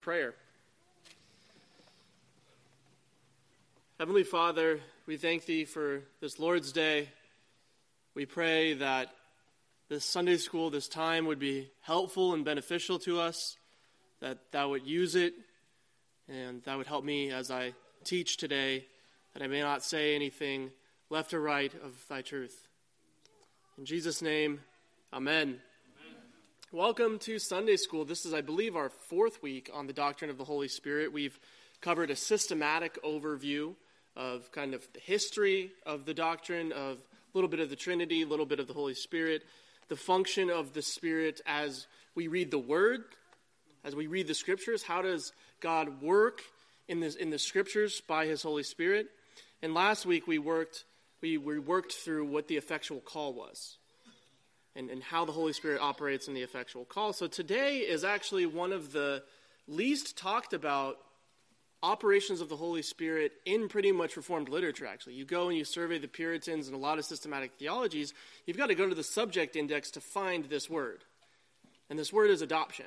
Prayer. Heavenly Father, we thank Thee for this Lord's Day. We pray that this Sunday school, this time, would be helpful and beneficial to us, that Thou would use it, and that would help me as I teach today, that I may not say anything left or right of Thy truth. In Jesus' name, Amen. Welcome to Sunday School. This is, I believe, our fourth week on the doctrine of the Holy Spirit. We've covered a systematic overview of kind of the history of the doctrine, of a little bit of the Trinity, a little bit of the Holy Spirit, the function of the Spirit as we read the Word, as we read the Scriptures. How does God work in, this, in the Scriptures by His Holy Spirit? And last week we worked, we, we worked through what the effectual call was and, and how the Holy Spirit operates in the effectual call. So today is actually one of the least talked about operations of the Holy Spirit in pretty much Reformed literature, actually. You go and you survey the Puritans and a lot of systematic theologies, you've got to go to the subject index to find this word. And this word is adoption.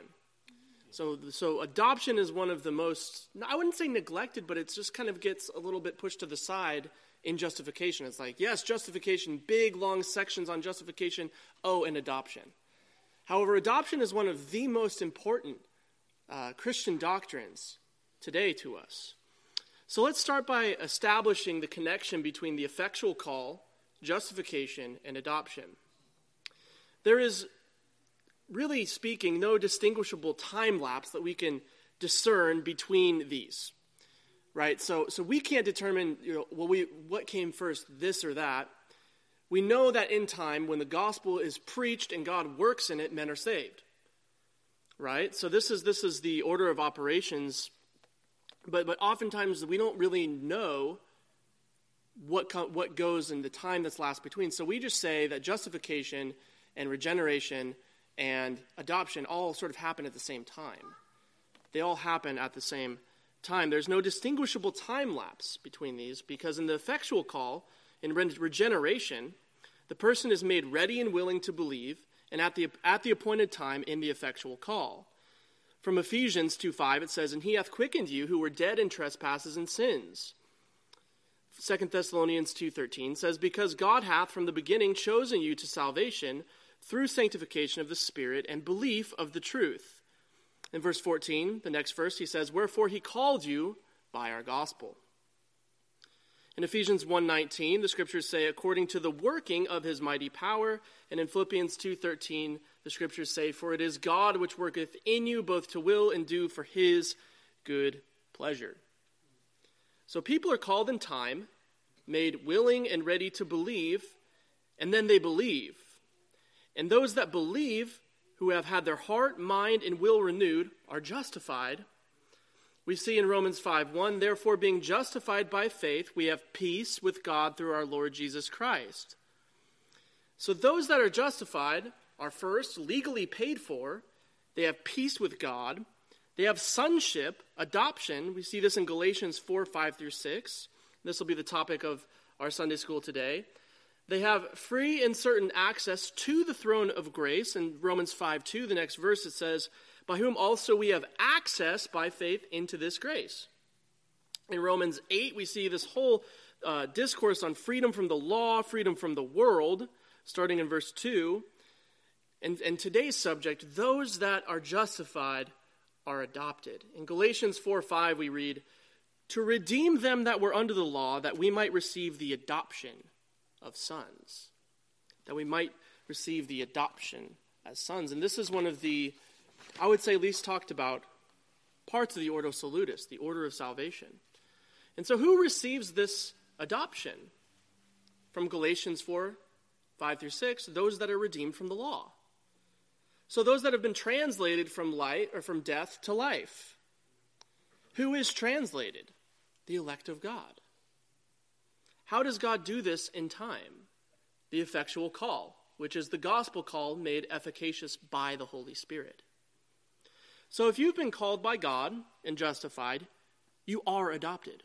So, so adoption is one of the most, I wouldn't say neglected, but it just kind of gets a little bit pushed to the side in justification. It's like, yes, justification, big, long sections on justification. Oh, and adoption. However, adoption is one of the most important uh, Christian doctrines today to us. So let's start by establishing the connection between the effectual call, justification, and adoption. There is, really speaking, no distinguishable time lapse that we can discern between these right? So, so we can't determine, you know, well, we, what came first, this or that. We know that in time, when the gospel is preached and God works in it, men are saved, right? So this is this is the order of operations, but but oftentimes we don't really know what co- what goes in the time that's last between. So we just say that justification and regeneration and adoption all sort of happen at the same time. They all happen at the same time. There's no distinguishable time lapse between these because in the effectual call, in regeneration, the person is made ready and willing to believe and at the, at the appointed time in the effectual call. From Ephesians 2 5, it says, And he hath quickened you who were dead in trespasses and sins. 2 Thessalonians 2:13 says because God hath from the beginning chosen you to salvation through sanctification of the spirit and belief of the truth in verse 14, the next verse, he says, Wherefore he called you by our gospel. In Ephesians 1:19, the scriptures say according to the working of his mighty power, and in Philippians 2:13, the scriptures say for it is God which worketh in you both to will and do for his good pleasure. So people are called in time, made willing and ready to believe, and then they believe. And those that believe who have had their heart, mind, and will renewed are justified. We see in Romans 5 1, therefore, being justified by faith, we have peace with God through our Lord Jesus Christ. So those that are justified are first legally paid for, they have peace with God, they have sonship, adoption. We see this in Galatians 4 5 through 6. This will be the topic of our Sunday school today. They have free and certain access to the throne of grace. In Romans 5 2, the next verse, it says, By whom also we have access by faith into this grace. In Romans 8, we see this whole uh, discourse on freedom from the law, freedom from the world, starting in verse 2. And, and today's subject, those that are justified are adopted. In Galatians 4 5, we read, To redeem them that were under the law, that we might receive the adoption of sons, that we might receive the adoption as sons. And this is one of the, I would say, least talked about parts of the Ordo Salutis, the order of salvation. And so, who receives this adoption? From Galatians 4 5 through 6, those that are redeemed from the law. So, those that have been translated from light or from death to life. Who is translated? The elect of God. How does God do this in time? The effectual call, which is the gospel call made efficacious by the Holy Spirit. So if you've been called by God and justified, you are adopted.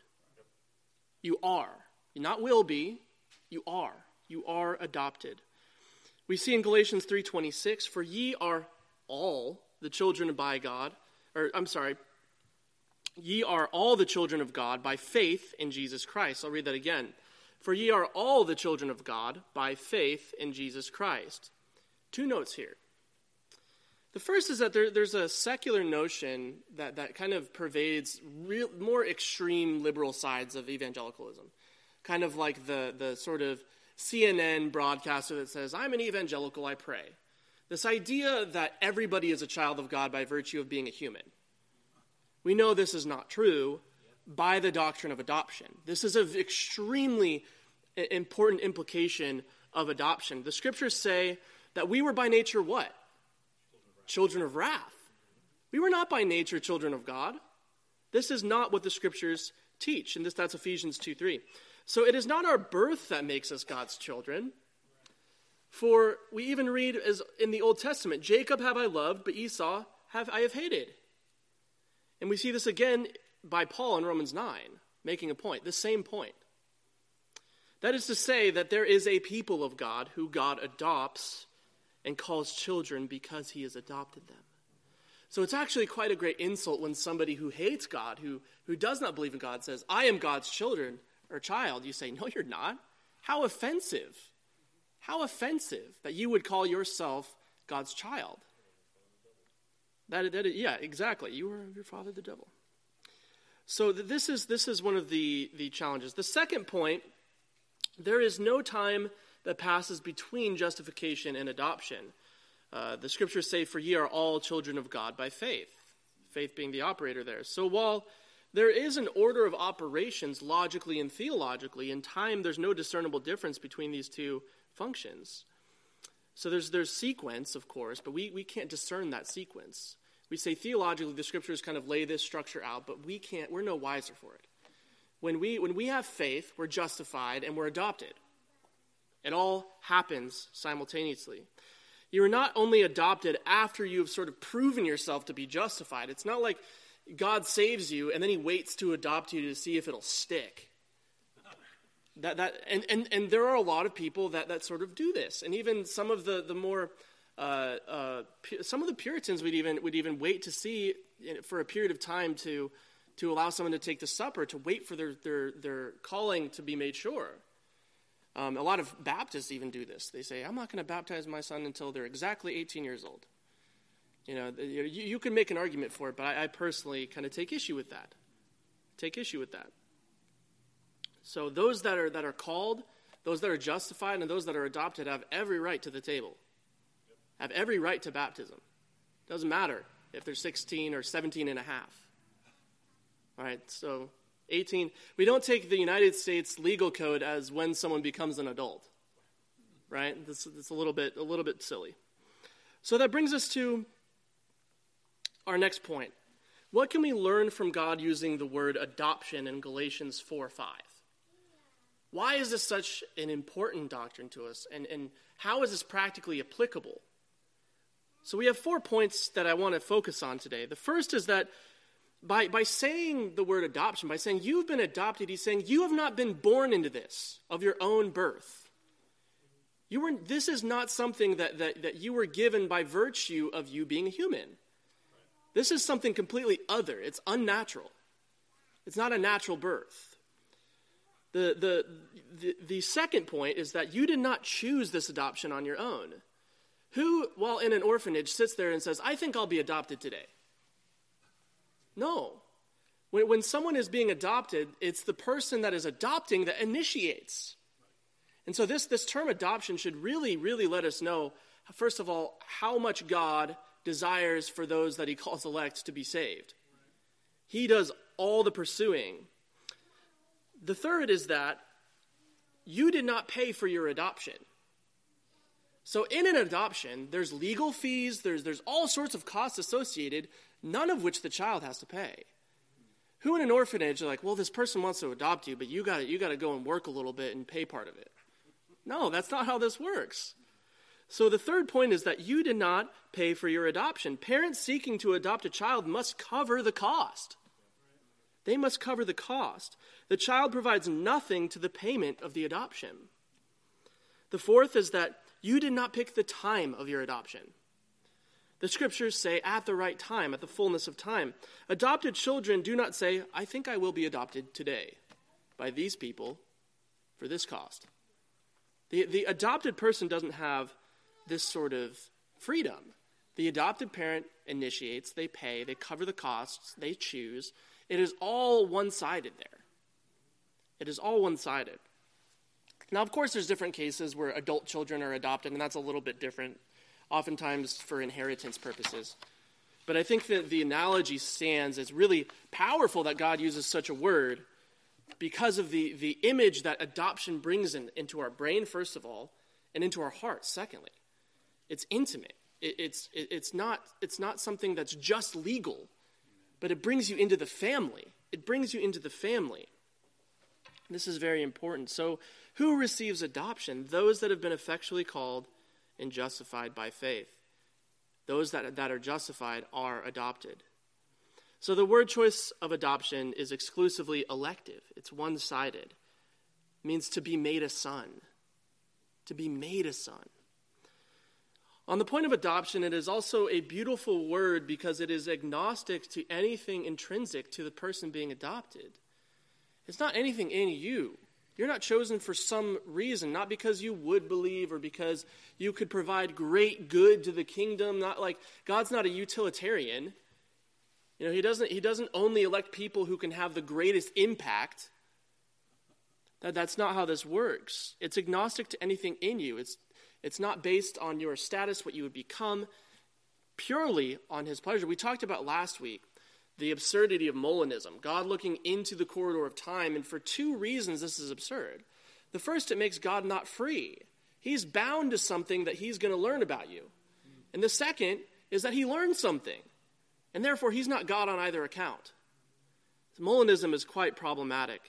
You are. You not will be, you are. You are adopted. We see in Galatians 3:26, "For ye are all the children by God." Or I'm sorry, Ye are all the children of God by faith in Jesus Christ. I'll read that again. For ye are all the children of God by faith in Jesus Christ. Two notes here. The first is that there, there's a secular notion that, that kind of pervades real, more extreme liberal sides of evangelicalism. Kind of like the, the sort of CNN broadcaster that says, I'm an evangelical, I pray. This idea that everybody is a child of God by virtue of being a human. We know this is not true by the doctrine of adoption. This is an extremely important implication of adoption. The scriptures say that we were by nature what? Children of wrath. We were not by nature children of God. This is not what the scriptures teach, and this, that's Ephesians 2 3. So it is not our birth that makes us God's children. For we even read as in the Old Testament, Jacob have I loved, but Esau have I have hated. And we see this again by Paul in Romans 9, making a point, the same point. That is to say, that there is a people of God who God adopts and calls children because he has adopted them. So it's actually quite a great insult when somebody who hates God, who, who does not believe in God, says, I am God's children or child. You say, No, you're not. How offensive. How offensive that you would call yourself God's child. That, that yeah, exactly. You are your father, the devil. So this is this is one of the the challenges. The second point: there is no time that passes between justification and adoption. Uh, the scriptures say, "For ye are all children of God by faith." Faith being the operator there. So while there is an order of operations logically and theologically, in time there's no discernible difference between these two functions. So there's there's sequence, of course, but we, we can't discern that sequence. We say theologically the scriptures kind of lay this structure out, but we can't, we're no wiser for it. When we, when we have faith, we're justified and we're adopted. It all happens simultaneously. You are not only adopted after you have sort of proven yourself to be justified. It's not like God saves you and then he waits to adopt you to see if it'll stick. That, that, and, and, and there are a lot of people that, that sort of do this. And even some of the, the more uh, uh, some of the Puritans would even would even wait to see for a period of time to to allow someone to take the supper to wait for their their their calling to be made sure. Um, a lot of Baptists even do this. They say, "I'm not going to baptize my son until they're exactly 18 years old." You know, you, you can make an argument for it, but I, I personally kind of take issue with that. Take issue with that. So those that are that are called, those that are justified, and those that are adopted have every right to the table have every right to baptism. Doesn't matter if they're 16 or 17 and a half. All right, so 18. We don't take the United States legal code as when someone becomes an adult. Right? This, is a little bit a little bit silly. So that brings us to our next point. What can we learn from God using the word adoption in Galatians 4 5? Why is this such an important doctrine to us? And, and how is this practically applicable? So we have four points that I want to focus on today. The first is that by, by saying the word adoption, by saying you've been adopted, he's saying you have not been born into this of your own birth. You were, this is not something that, that, that you were given by virtue of you being a human. This is something completely other. It's unnatural. It's not a natural birth. The, the, the, the second point is that you did not choose this adoption on your own. Who, while in an orphanage, sits there and says, I think I'll be adopted today? No. When, when someone is being adopted, it's the person that is adopting that initiates. And so, this, this term adoption should really, really let us know, first of all, how much God desires for those that he calls elect to be saved. He does all the pursuing. The third is that you did not pay for your adoption. So, in an adoption, there's legal fees, there's, there's all sorts of costs associated, none of which the child has to pay. Who in an orphanage are like, well, this person wants to adopt you, but you got you got to go and work a little bit and pay part of it? No, that's not how this works. So the third point is that you did not pay for your adoption. Parents seeking to adopt a child must cover the cost. They must cover the cost. The child provides nothing to the payment of the adoption. The fourth is that you did not pick the time of your adoption. The scriptures say at the right time, at the fullness of time. Adopted children do not say, I think I will be adopted today by these people for this cost. The, the adopted person doesn't have this sort of freedom. The adopted parent initiates, they pay, they cover the costs, they choose. It is all one sided there. It is all one sided. Now, of course, there's different cases where adult children are adopted, and that's a little bit different, oftentimes for inheritance purposes. But I think that the analogy stands as really powerful that God uses such a word because of the, the image that adoption brings in, into our brain, first of all, and into our heart, secondly. It's intimate. It, it's, it, it's, not, it's not something that's just legal, but it brings you into the family. It brings you into the family. This is very important. So, who receives adoption? Those that have been effectually called and justified by faith. Those that, that are justified are adopted. So, the word choice of adoption is exclusively elective, it's one sided. Means to be made a son. To be made a son. On the point of adoption, it is also a beautiful word because it is agnostic to anything intrinsic to the person being adopted. It's not anything in you. You're not chosen for some reason, not because you would believe or because you could provide great good to the kingdom. Not like God's not a utilitarian. You know, he doesn't, he doesn't only elect people who can have the greatest impact. That, that's not how this works. It's agnostic to anything in you. It's it's not based on your status, what you would become, purely on his pleasure. We talked about last week the absurdity of Molinism, God looking into the corridor of time, and for two reasons this is absurd. The first, it makes God not free. He's bound to something that he's going to learn about you. And the second is that he learned something, and therefore he's not God on either account. So Molinism is quite problematic.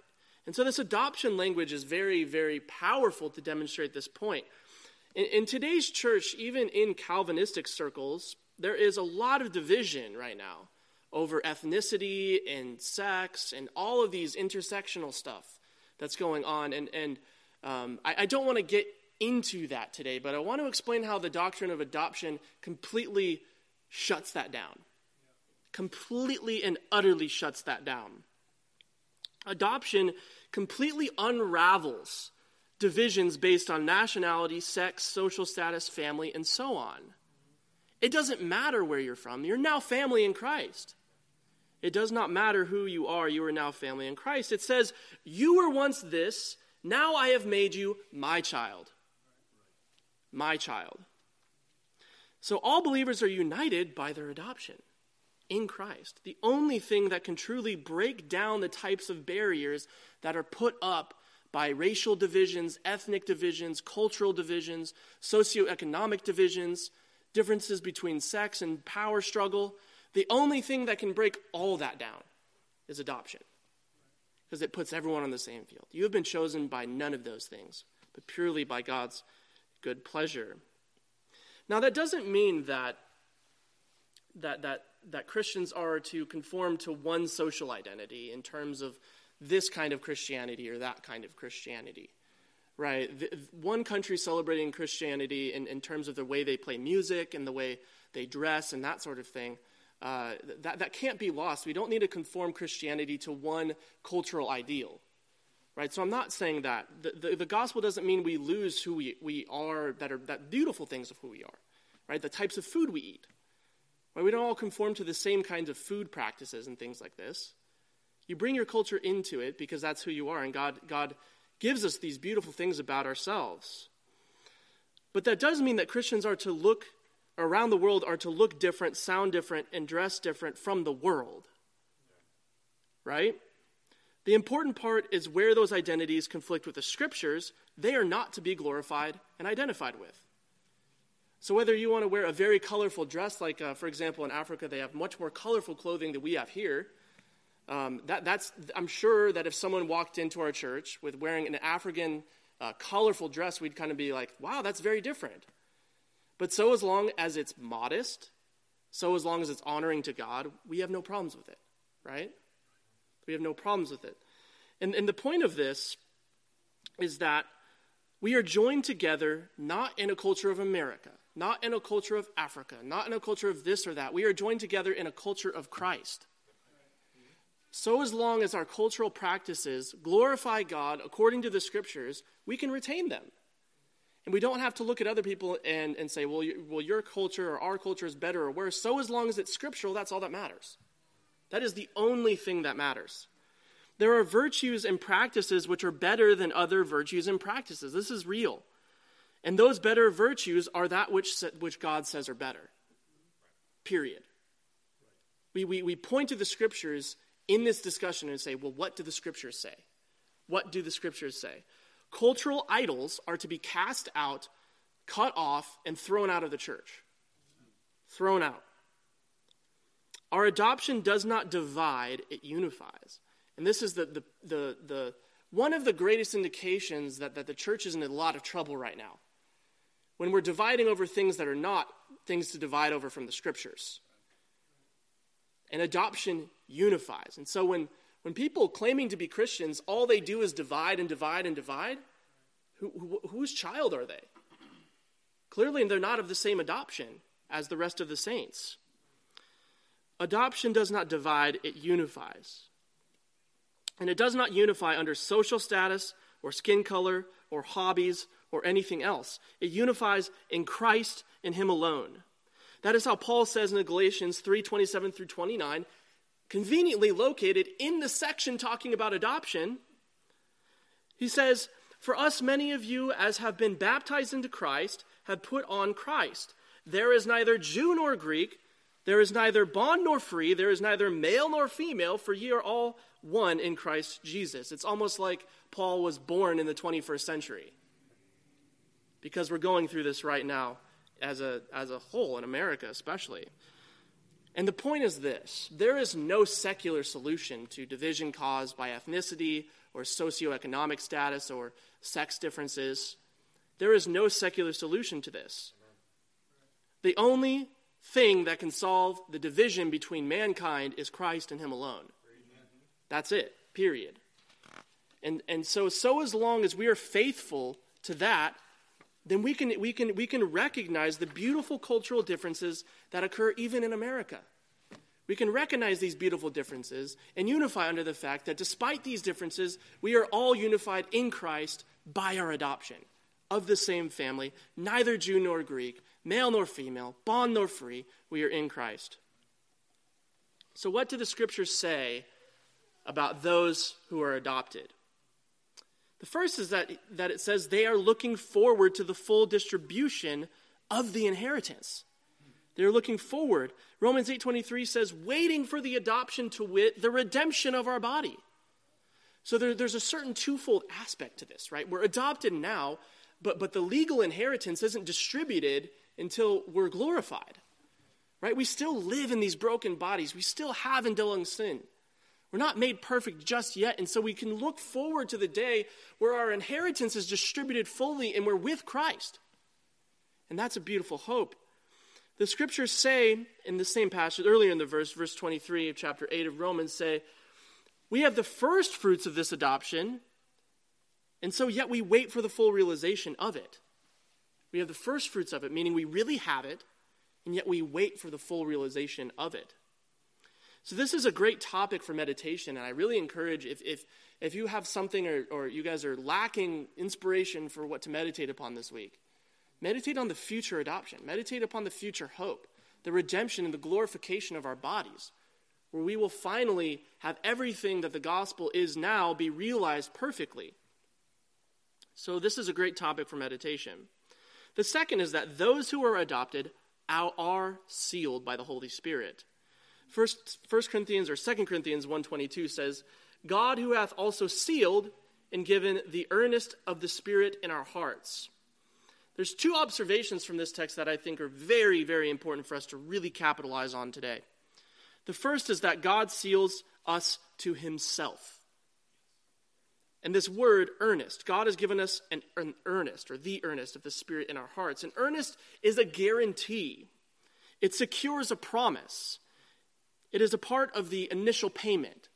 And so this adoption language is very, very powerful to demonstrate this point. In, in today's church, even in Calvinistic circles, there is a lot of division right now over ethnicity and sex and all of these intersectional stuff that's going on. And, and um, I, I don't want to get into that today, but I want to explain how the doctrine of adoption completely shuts that down. Completely and utterly shuts that down. Adoption completely unravels divisions based on nationality, sex, social status, family, and so on. It doesn't matter where you're from. You're now family in Christ. It does not matter who you are, you are now family in Christ. It says, You were once this, now I have made you my child. My child. So all believers are united by their adoption in Christ. The only thing that can truly break down the types of barriers that are put up by racial divisions, ethnic divisions, cultural divisions, socioeconomic divisions, differences between sex and power struggle. The only thing that can break all that down is adoption because it puts everyone on the same field. You have been chosen by none of those things, but purely by God's good pleasure. Now, that doesn't mean that, that, that, that Christians are to conform to one social identity in terms of this kind of Christianity or that kind of Christianity, right? One country celebrating Christianity in, in terms of the way they play music and the way they dress and that sort of thing. Uh, that, that can't be lost. We don't need to conform Christianity to one cultural ideal, right? So I'm not saying that. The, the, the, gospel doesn't mean we lose who we, we are, that are that beautiful things of who we are, right? The types of food we eat. Right? We don't all conform to the same kinds of food practices and things like this. You bring your culture into it because that's who you are, and God, God gives us these beautiful things about ourselves. But that does mean that Christians are to look around the world are to look different, sound different, and dress different from the world. Right? The important part is where those identities conflict with the scriptures, they are not to be glorified and identified with. So, whether you want to wear a very colorful dress, like, uh, for example, in Africa, they have much more colorful clothing than we have here, um, that, that's, I'm sure that if someone walked into our church with wearing an African uh, colorful dress, we'd kind of be like, wow, that's very different. But so as long as it's modest, so as long as it's honoring to God, we have no problems with it, right? We have no problems with it. And, and the point of this is that We are joined together not in a culture of America, not in a culture of Africa, not in a culture of this or that. We are joined together in a culture of Christ. So, as long as our cultural practices glorify God according to the scriptures, we can retain them. And we don't have to look at other people and, and say, well, you, well, your culture or our culture is better or worse. So, as long as it's scriptural, that's all that matters. That is the only thing that matters. There are virtues and practices which are better than other virtues and practices. This is real. And those better virtues are that which, which God says are better. Period. We, we, we point to the scriptures in this discussion and say, well, what do the scriptures say? What do the scriptures say? Cultural idols are to be cast out, cut off, and thrown out of the church. Thrown out. Our adoption does not divide, it unifies. And this is the, the, the, the, one of the greatest indications that, that the church is in a lot of trouble right now. When we're dividing over things that are not things to divide over from the scriptures. And adoption unifies. And so when, when people claiming to be Christians, all they do is divide and divide and divide, who, who, whose child are they? Clearly, they're not of the same adoption as the rest of the saints. Adoption does not divide, it unifies. And it does not unify under social status or skin color or hobbies or anything else. It unifies in Christ and Him alone. That is how Paul says in Galatians 3 27 through 29, conveniently located in the section talking about adoption. He says, For us, many of you, as have been baptized into Christ, have put on Christ. There is neither Jew nor Greek, there is neither bond nor free, there is neither male nor female, for ye are all one in Christ Jesus. It's almost like Paul was born in the 21st century because we're going through this right now as a, as a whole, in America especially. And the point is this there is no secular solution to division caused by ethnicity or socioeconomic status or sex differences. There is no secular solution to this. The only thing that can solve the division between mankind is Christ and Him alone. That's it, period. And, and so, so as long as we are faithful to that, then we can, we, can, we can recognize the beautiful cultural differences that occur even in America. We can recognize these beautiful differences and unify under the fact that despite these differences, we are all unified in Christ by our adoption of the same family, neither Jew nor Greek, male nor female, bond nor free, we are in Christ. So, what do the scriptures say about those who are adopted? The first is that, that it says they are looking forward to the full distribution of the inheritance. They're looking forward. Romans 8:23 says, waiting for the adoption to wit, the redemption of our body. So there, there's a certain twofold aspect to this, right? We're adopted now, but, but the legal inheritance isn't distributed until we're glorified. Right? We still live in these broken bodies. We still have indwelling sin. We're not made perfect just yet, and so we can look forward to the day where our inheritance is distributed fully and we're with Christ. And that's a beautiful hope. The scriptures say in the same passage, earlier in the verse, verse 23 of chapter 8 of Romans, say, We have the first fruits of this adoption, and so yet we wait for the full realization of it. We have the first fruits of it, meaning we really have it, and yet we wait for the full realization of it. So, this is a great topic for meditation, and I really encourage if, if, if you have something or, or you guys are lacking inspiration for what to meditate upon this week, meditate on the future adoption, meditate upon the future hope, the redemption and the glorification of our bodies, where we will finally have everything that the gospel is now be realized perfectly. So, this is a great topic for meditation. The second is that those who are adopted are sealed by the Holy Spirit. First, First Corinthians or Second Corinthians 1.22 says, God who hath also sealed and given the earnest of the Spirit in our hearts. There's two observations from this text that I think are very, very important for us to really capitalize on today. The first is that God seals us to himself. And this word, earnest, God has given us an, an earnest or the earnest of the Spirit in our hearts. An earnest is a guarantee, it secures a promise. It is a part of the initial payment.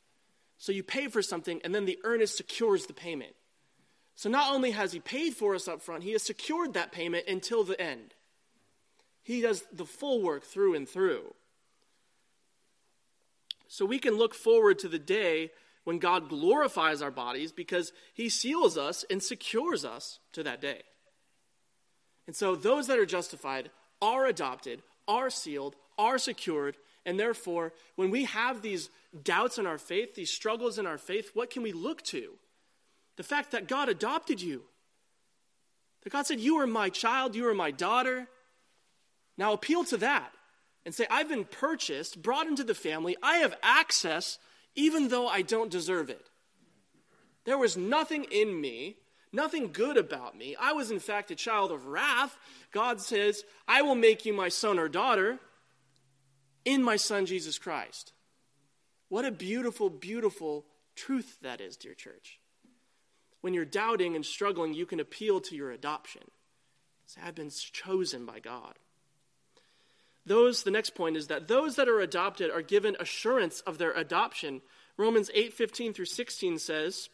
So you pay for something, and then the earnest secures the payment. So not only has he paid for us up front, he has secured that payment until the end. He does the full work through and through. So we can look forward to the day when God glorifies our bodies because he seals us and secures us to that day. And so those that are justified are adopted, are sealed, are secured, and therefore, when we have these doubts in our faith, these struggles in our faith, what can we look to? The fact that God adopted you. That God said, You are my child, you are my daughter. Now appeal to that and say, I've been purchased, brought into the family, I have access, even though I don't deserve it. There was nothing in me, nothing good about me. I was, in fact, a child of wrath. God says, I will make you my son or daughter in my son Jesus Christ. What a beautiful, beautiful truth that is, dear church. When you're doubting and struggling, you can appeal to your adoption. Say, I've been chosen by God. Those, the next point is that those that are adopted are given assurance of their adoption. Romans 8 15 through 16 says,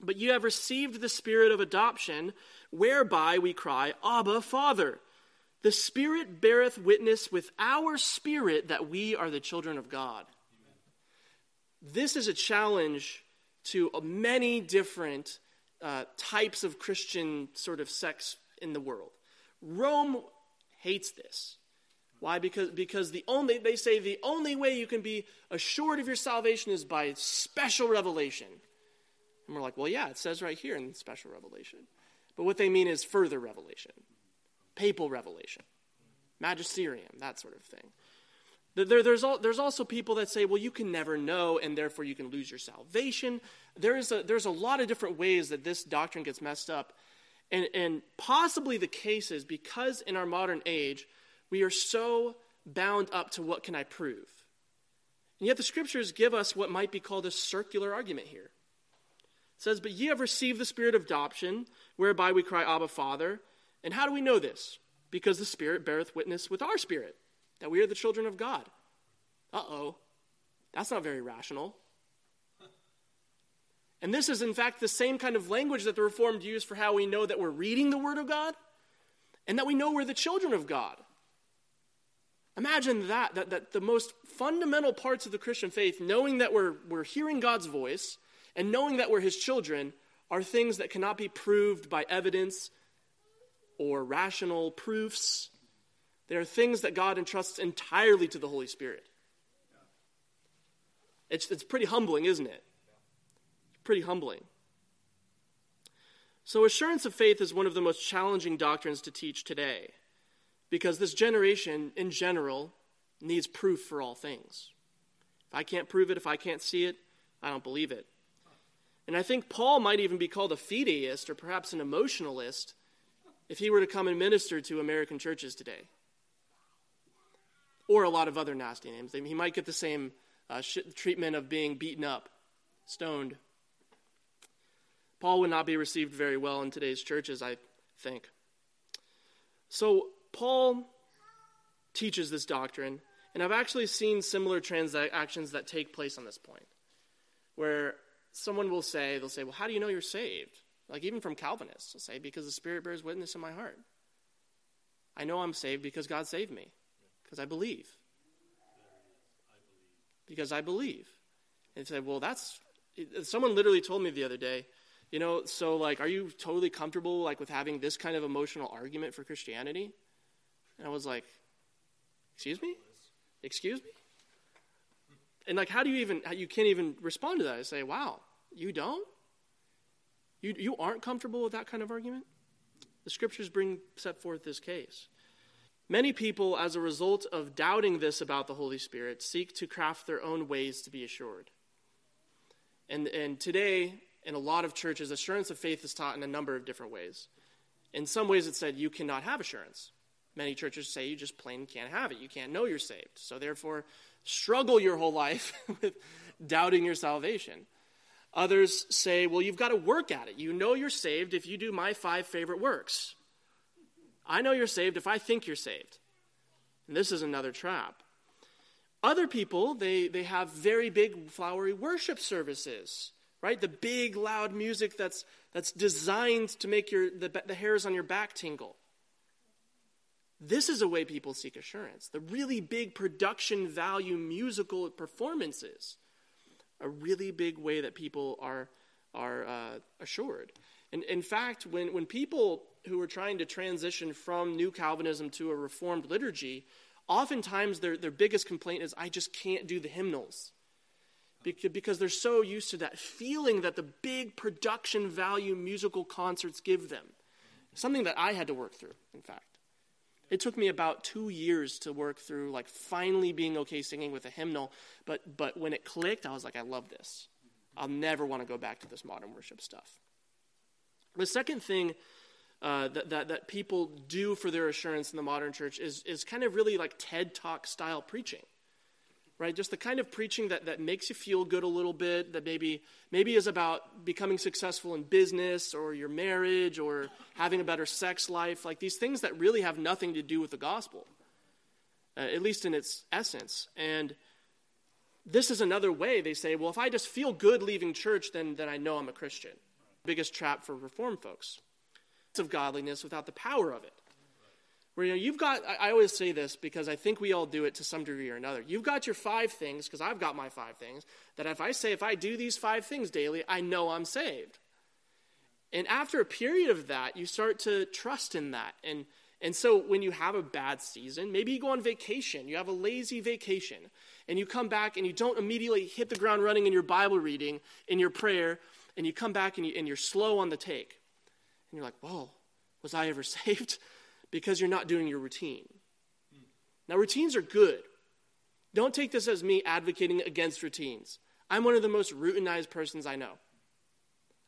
But you have received the spirit of adoption, whereby we cry, Abba, Father. The Spirit beareth witness with our spirit that we are the children of God. Amen. This is a challenge to many different uh, types of Christian sort of sects in the world. Rome hates this. Why? Because, because the only, they say the only way you can be assured of your salvation is by special revelation. And we're like, well, yeah, it says right here in special revelation. But what they mean is further revelation, papal revelation, magisterium, that sort of thing. There, there's, all, there's also people that say, well, you can never know, and therefore you can lose your salvation. There's a, there's a lot of different ways that this doctrine gets messed up. And, and possibly the case is because in our modern age, we are so bound up to what can I prove. And yet the scriptures give us what might be called a circular argument here. It says, But ye have received the spirit of adoption, whereby we cry, Abba, Father. And how do we know this? Because the Spirit beareth witness with our spirit that we are the children of God. Uh oh. That's not very rational. And this is, in fact, the same kind of language that the Reformed use for how we know that we're reading the Word of God and that we know we're the children of God. Imagine that, that, that the most fundamental parts of the Christian faith, knowing that we're, we're hearing God's voice and knowing that we're his children, are things that cannot be proved by evidence or rational proofs. They are things that God entrusts entirely to the Holy Spirit. It's, it's pretty humbling, isn't it? Pretty humbling. So, assurance of faith is one of the most challenging doctrines to teach today because this generation, in general, needs proof for all things. If I can't prove it, if I can't see it, I don't believe it. And I think Paul might even be called a fideist or perhaps an emotionalist if he were to come and minister to American churches today. Or a lot of other nasty names. He might get the same uh, treatment of being beaten up, stoned. Paul would not be received very well in today's churches, I think. So Paul teaches this doctrine, and I've actually seen similar transactions that take place on this point, where someone will say, they'll say, Well, how do you know you're saved? Like, even from Calvinists, they'll say, Because the Spirit bears witness in my heart. I know I'm saved because God saved me, because I believe. Because I believe. And say, Well, that's. Someone literally told me the other day, you know, so like, are you totally comfortable like with having this kind of emotional argument for Christianity? And I was like, Excuse me? Excuse me? And like, how do you even, you can't even respond to that. I say, Wow, you don't? You, you aren't comfortable with that kind of argument? The scriptures bring set forth this case. Many people, as a result of doubting this about the Holy Spirit, seek to craft their own ways to be assured. And, and today, in a lot of churches, assurance of faith is taught in a number of different ways. In some ways, it's said you cannot have assurance. Many churches say you just plain can't have it. You can't know you're saved. So, therefore, struggle your whole life with doubting your salvation. Others say, well, you've got to work at it. You know you're saved if you do my five favorite works. I know you're saved if I think you're saved. And this is another trap. Other people, they, they have very big, flowery worship services right? The big, loud music that's, that's designed to make your, the, the hairs on your back tingle. This is a way people seek assurance. The really big production value musical performances, a really big way that people are, are uh, assured. And in fact, when, when people who are trying to transition from New Calvinism to a Reformed liturgy, oftentimes their, their biggest complaint is, I just can't do the hymnals. Because they're so used to that feeling that the big production value musical concerts give them. Something that I had to work through, in fact. It took me about two years to work through, like finally being okay singing with a hymnal. But, but when it clicked, I was like, I love this. I'll never want to go back to this modern worship stuff. The second thing uh, that, that, that people do for their assurance in the modern church is, is kind of really like TED Talk style preaching right? Just the kind of preaching that, that makes you feel good a little bit, that maybe, maybe is about becoming successful in business or your marriage or having a better sex life, like these things that really have nothing to do with the gospel, uh, at least in its essence. And this is another way they say, well, if I just feel good leaving church, then, then I know I'm a Christian. Biggest trap for reform folks. Of godliness without the power of it. Where you know, you've got, I always say this because I think we all do it to some degree or another. You've got your five things, because I've got my five things, that if I say, if I do these five things daily, I know I'm saved. And after a period of that, you start to trust in that. And, and so when you have a bad season, maybe you go on vacation, you have a lazy vacation, and you come back and you don't immediately hit the ground running in your Bible reading, in your prayer, and you come back and, you, and you're slow on the take. And you're like, whoa, was I ever saved? Because you're not doing your routine. Now, routines are good. Don't take this as me advocating against routines. I'm one of the most routinized persons I know.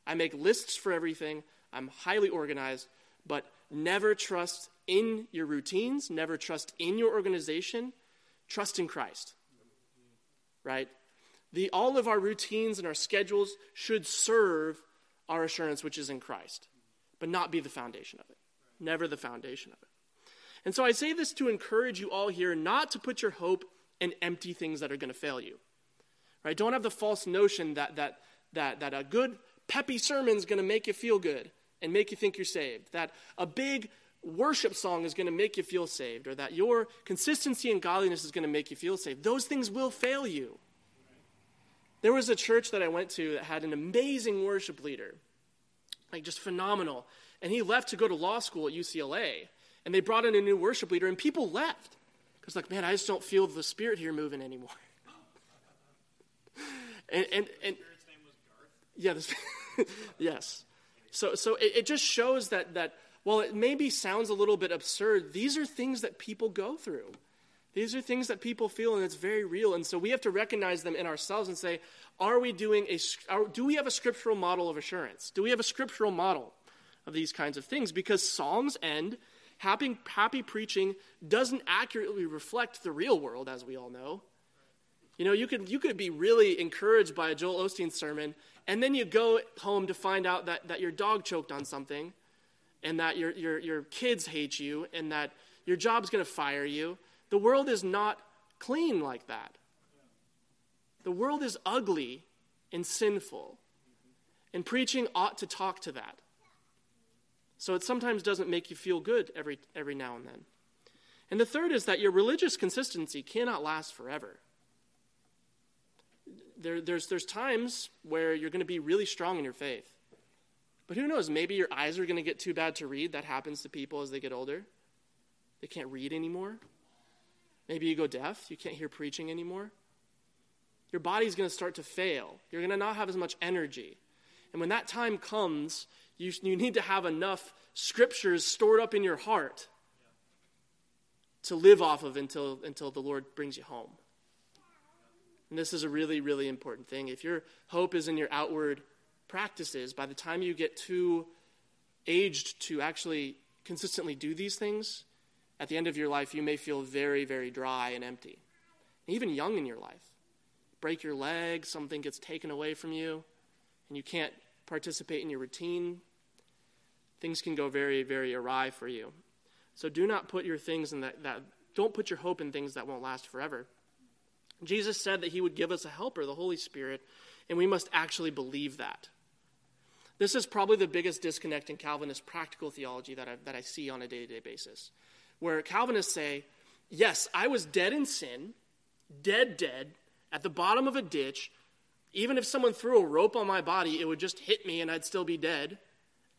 I make lists for everything, I'm highly organized, but never trust in your routines, never trust in your organization, trust in Christ. Right? The, all of our routines and our schedules should serve our assurance, which is in Christ, but not be the foundation of it never the foundation of it. And so I say this to encourage you all here not to put your hope in empty things that are going to fail you. Right? Don't have the false notion that, that, that, that a good, peppy sermon is going to make you feel good and make you think you're saved. That a big worship song is going to make you feel saved, or that your consistency and godliness is going to make you feel saved. Those things will fail you. There was a church that I went to that had an amazing worship leader, like just phenomenal. And he left to go to law school at UCLA. And they brought in a new worship leader, and people left. Because, like, man, I just don't feel the spirit here moving anymore. and, and, and the spirit's name was Garth. yeah, this, yes. So, so it, it just shows that, that while it maybe sounds a little bit absurd, these are things that people go through. These are things that people feel, and it's very real. And so we have to recognize them in ourselves and say, are we doing a, are, do we have a scriptural model of assurance? Do we have a scriptural model? Of these kinds of things because songs end. Happy, happy preaching doesn't accurately reflect the real world, as we all know. You know, you could, you could be really encouraged by a Joel Osteen sermon, and then you go home to find out that, that your dog choked on something, and that your, your, your kids hate you, and that your job's going to fire you. The world is not clean like that. The world is ugly and sinful. And preaching ought to talk to that. So it sometimes doesn't make you feel good every, every now and then. And the third is that your religious consistency cannot last forever. There, there's, there's times where you're going to be really strong in your faith. But who knows? Maybe your eyes are going to get too bad to read. That happens to people as they get older. They can't read anymore. Maybe you go deaf. You can't hear preaching anymore. Your body's going to start to fail. You're going to not have as much energy. And when that time comes, you, you need to have enough scriptures stored up in your heart to live off of until, until the Lord brings you home. And this is a really, really important thing. If your hope is in your outward practices, by the time you get too aged to actually consistently do these things, at the end of your life, you may feel very, very dry and empty. Even young in your life. Break your leg, something gets taken away from you, and you can't participate in your routine, things can go very, very awry for you. So do not put your things in that, that don't put your hope in things that won't last forever. Jesus said that he would give us a helper, the Holy Spirit, and we must actually believe that. This is probably the biggest disconnect in Calvinist practical theology that I, that I see on a day to day basis, where Calvinists say, Yes, I was dead in sin, dead, dead, at the bottom of a ditch. Even if someone threw a rope on my body, it would just hit me and I'd still be dead.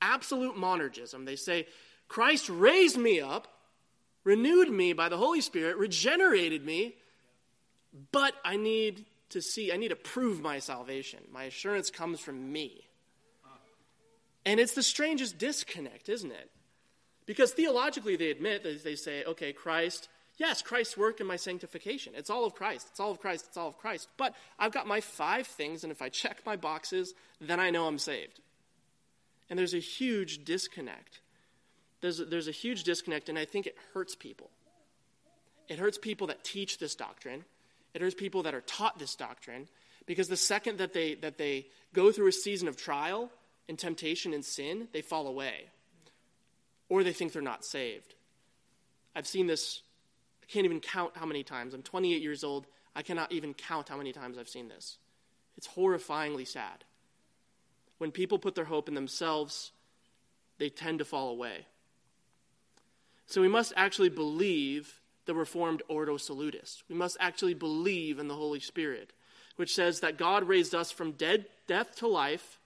Absolute monergism. They say, Christ raised me up, renewed me by the Holy Spirit, regenerated me, but I need to see, I need to prove my salvation. My assurance comes from me. And it's the strangest disconnect, isn't it? Because theologically, they admit that they say, okay, Christ, yes, Christ's work in my sanctification. It's all of Christ. It's all of Christ. It's all of Christ. But I've got my five things, and if I check my boxes, then I know I'm saved. And there's a huge disconnect. There's a, there's a huge disconnect, and I think it hurts people. It hurts people that teach this doctrine. It hurts people that are taught this doctrine because the second that they, that they go through a season of trial and temptation and sin, they fall away. Or they think they're not saved. I've seen this, I can't even count how many times. I'm 28 years old. I cannot even count how many times I've seen this. It's horrifyingly sad. When people put their hope in themselves, they tend to fall away. So we must actually believe the Reformed Ordo Salutis. We must actually believe in the Holy Spirit, which says that God raised us from dead death to life.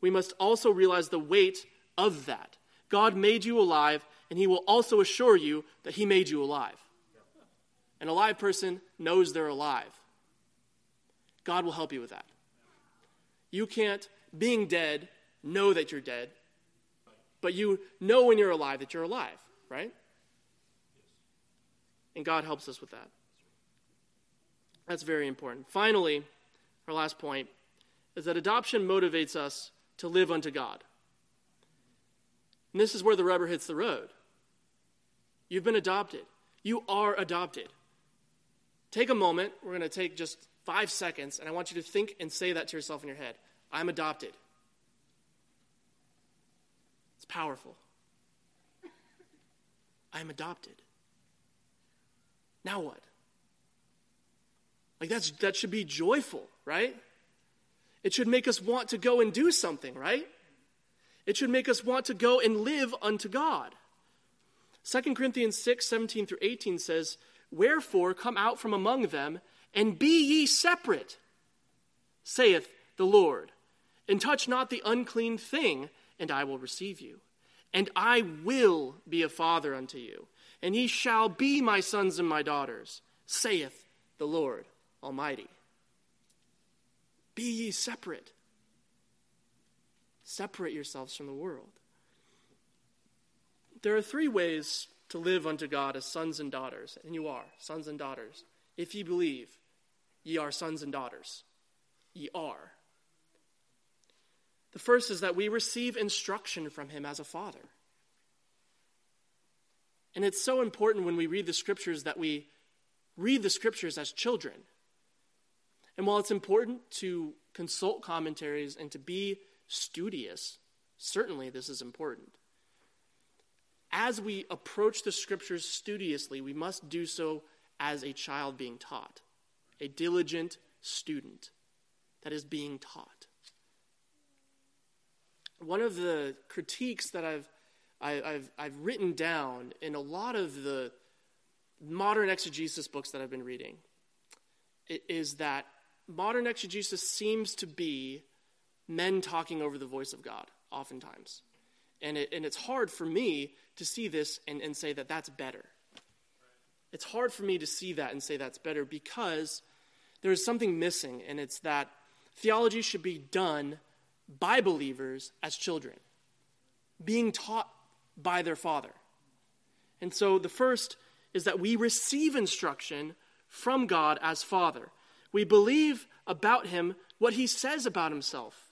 We must also realize the weight of that. God made you alive, and He will also assure you that He made you alive. An alive person knows they're alive. God will help you with that. You can't, being dead, know that you're dead, but you know when you're alive that you're alive right? And God helps us with that. That's very important. Finally, our last point is that adoption motivates us to live unto God. And this is where the rubber hits the road. You've been adopted, you are adopted. Take a moment. We're going to take just five seconds, and I want you to think and say that to yourself in your head I'm adopted. It's powerful. I'm adopted. Now what? Like that's that should be joyful, right? It should make us want to go and do something, right? It should make us want to go and live unto God. 2 Corinthians 6, 17 through 18 says, Wherefore come out from among them, and be ye separate, saith the Lord, and touch not the unclean thing, and I will receive you and I will be a father unto you, and ye shall be my sons and my daughters, saith the Lord Almighty. Be ye separate. Separate yourselves from the world. There are three ways to live unto God as sons and daughters, and you are sons and daughters. If ye believe, ye are sons and daughters. Ye are. The first is that we receive instruction from him as a father. And it's so important when we read the scriptures that we read the scriptures as children. And while it's important to consult commentaries and to be studious, certainly this is important. As we approach the scriptures studiously, we must do so as a child being taught, a diligent student that is being taught one of the critiques that I've, I, have I've written down in a lot of the modern exegesis books that I've been reading is that modern exegesis seems to be men talking over the voice of God, oftentimes. And, it, and it's hard for me to see this and, and say that that's better. It's hard for me to see that and say that's better because there's something missing, and it's that theology should be done by believers as children, being taught by their father. And so the first is that we receive instruction from God as Father. We believe about Him what He says about Himself.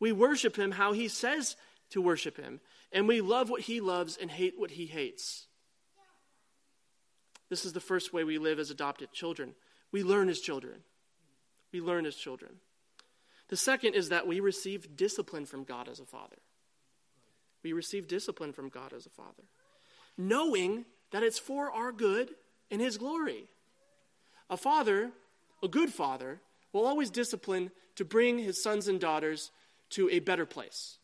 We worship Him how He says to worship Him. And we love what He loves and hate what He hates. This is the first way we live as adopted children. We learn as children. We learn as children. The second is that we receive discipline from God as a father. We receive discipline from God as a father, knowing that it's for our good and His glory. A father, a good father, will always discipline to bring his sons and daughters to a better place,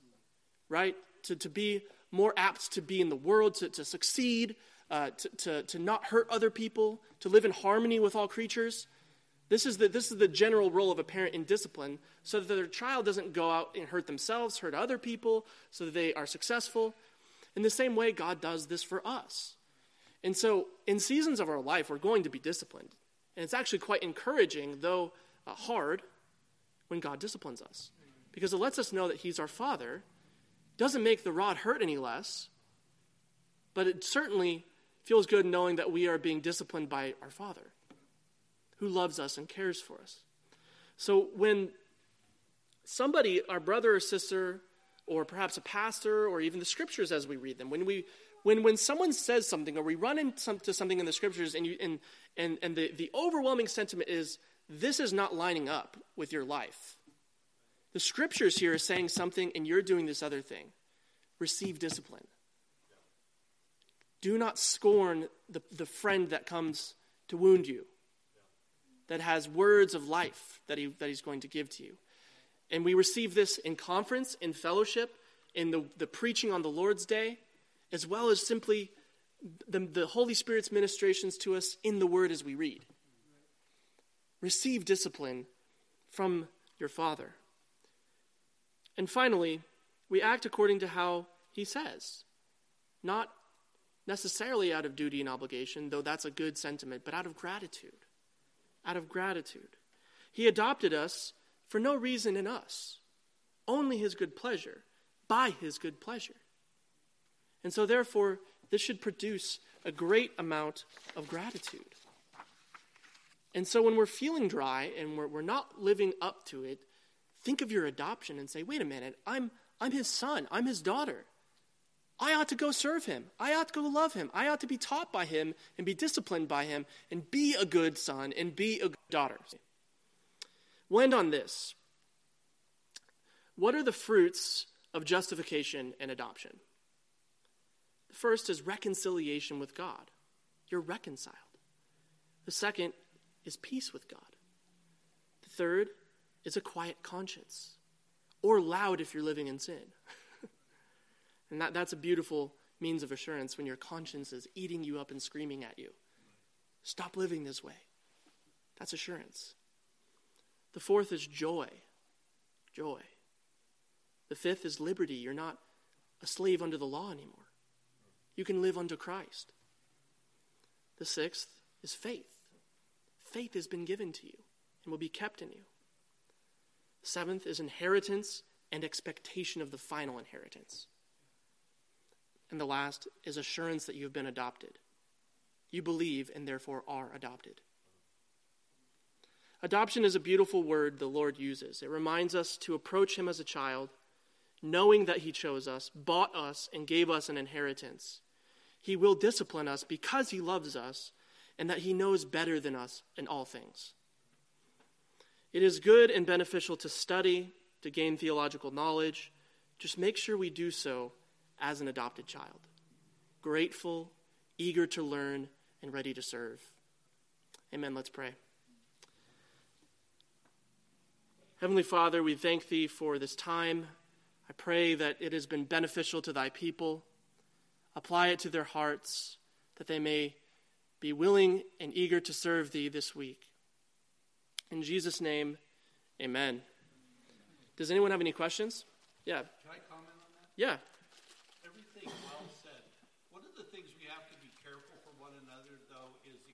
right? To, to be more apt to be in the world, to, to succeed, uh, to, to, to not hurt other people, to live in harmony with all creatures. This is, the, this is the general role of a parent in discipline, so that their child doesn't go out and hurt themselves, hurt other people, so that they are successful. In the same way, God does this for us. And so, in seasons of our life, we're going to be disciplined. And it's actually quite encouraging, though uh, hard, when God disciplines us. Because it lets us know that He's our Father. Doesn't make the rod hurt any less, but it certainly feels good knowing that we are being disciplined by our Father who loves us and cares for us. So when somebody, our brother or sister, or perhaps a pastor, or even the scriptures as we read them, when we when when someone says something or we run into something in the scriptures and you and and, and the, the overwhelming sentiment is this is not lining up with your life. The scriptures here are saying something and you're doing this other thing. Receive discipline. Do not scorn the, the friend that comes to wound you that has words of life that, he, that he's going to give to you. And we receive this in conference, in fellowship, in the, the preaching on the Lord's Day, as well as simply the, the Holy Spirit's ministrations to us in the Word as we read. Receive discipline from your Father. And finally, we act according to how He says, not necessarily out of duty and obligation, though that's a good sentiment, but out of gratitude out of gratitude. He adopted us for no reason in us, only His good pleasure, by His good pleasure. And so, therefore, this should produce a great amount of gratitude. And so, when we're feeling dry and we're, we're not living up to it, think of your adoption and say, wait a minute, I'm, I'm His son, I'm His daughter. I ought to go serve him. I ought to go love him. I ought to be taught by him and be disciplined by him and be a good son and be a good daughter. We'll end on this. What are the fruits of justification and adoption? The first is reconciliation with God. You're reconciled. The second is peace with God. The third is a quiet conscience, or loud if you're living in sin. And that, that's a beautiful means of assurance when your conscience is eating you up and screaming at you. Stop living this way. That's assurance. The fourth is joy. Joy. The fifth is liberty. You're not a slave under the law anymore. You can live unto Christ. The sixth is faith. Faith has been given to you and will be kept in you. Seventh is inheritance and expectation of the final inheritance. And the last is assurance that you have been adopted. You believe and therefore are adopted. Adoption is a beautiful word the Lord uses. It reminds us to approach Him as a child, knowing that He chose us, bought us, and gave us an inheritance. He will discipline us because He loves us and that He knows better than us in all things. It is good and beneficial to study, to gain theological knowledge. Just make sure we do so as an adopted child, grateful, eager to learn, and ready to serve. Amen. Let's pray. Heavenly Father, we thank Thee for this time. I pray that it has been beneficial to Thy people. Apply it to their hearts, that they may be willing and eager to serve Thee this week. In Jesus' name, amen. Does anyone have any questions? Yeah. Can I comment on that? Yeah.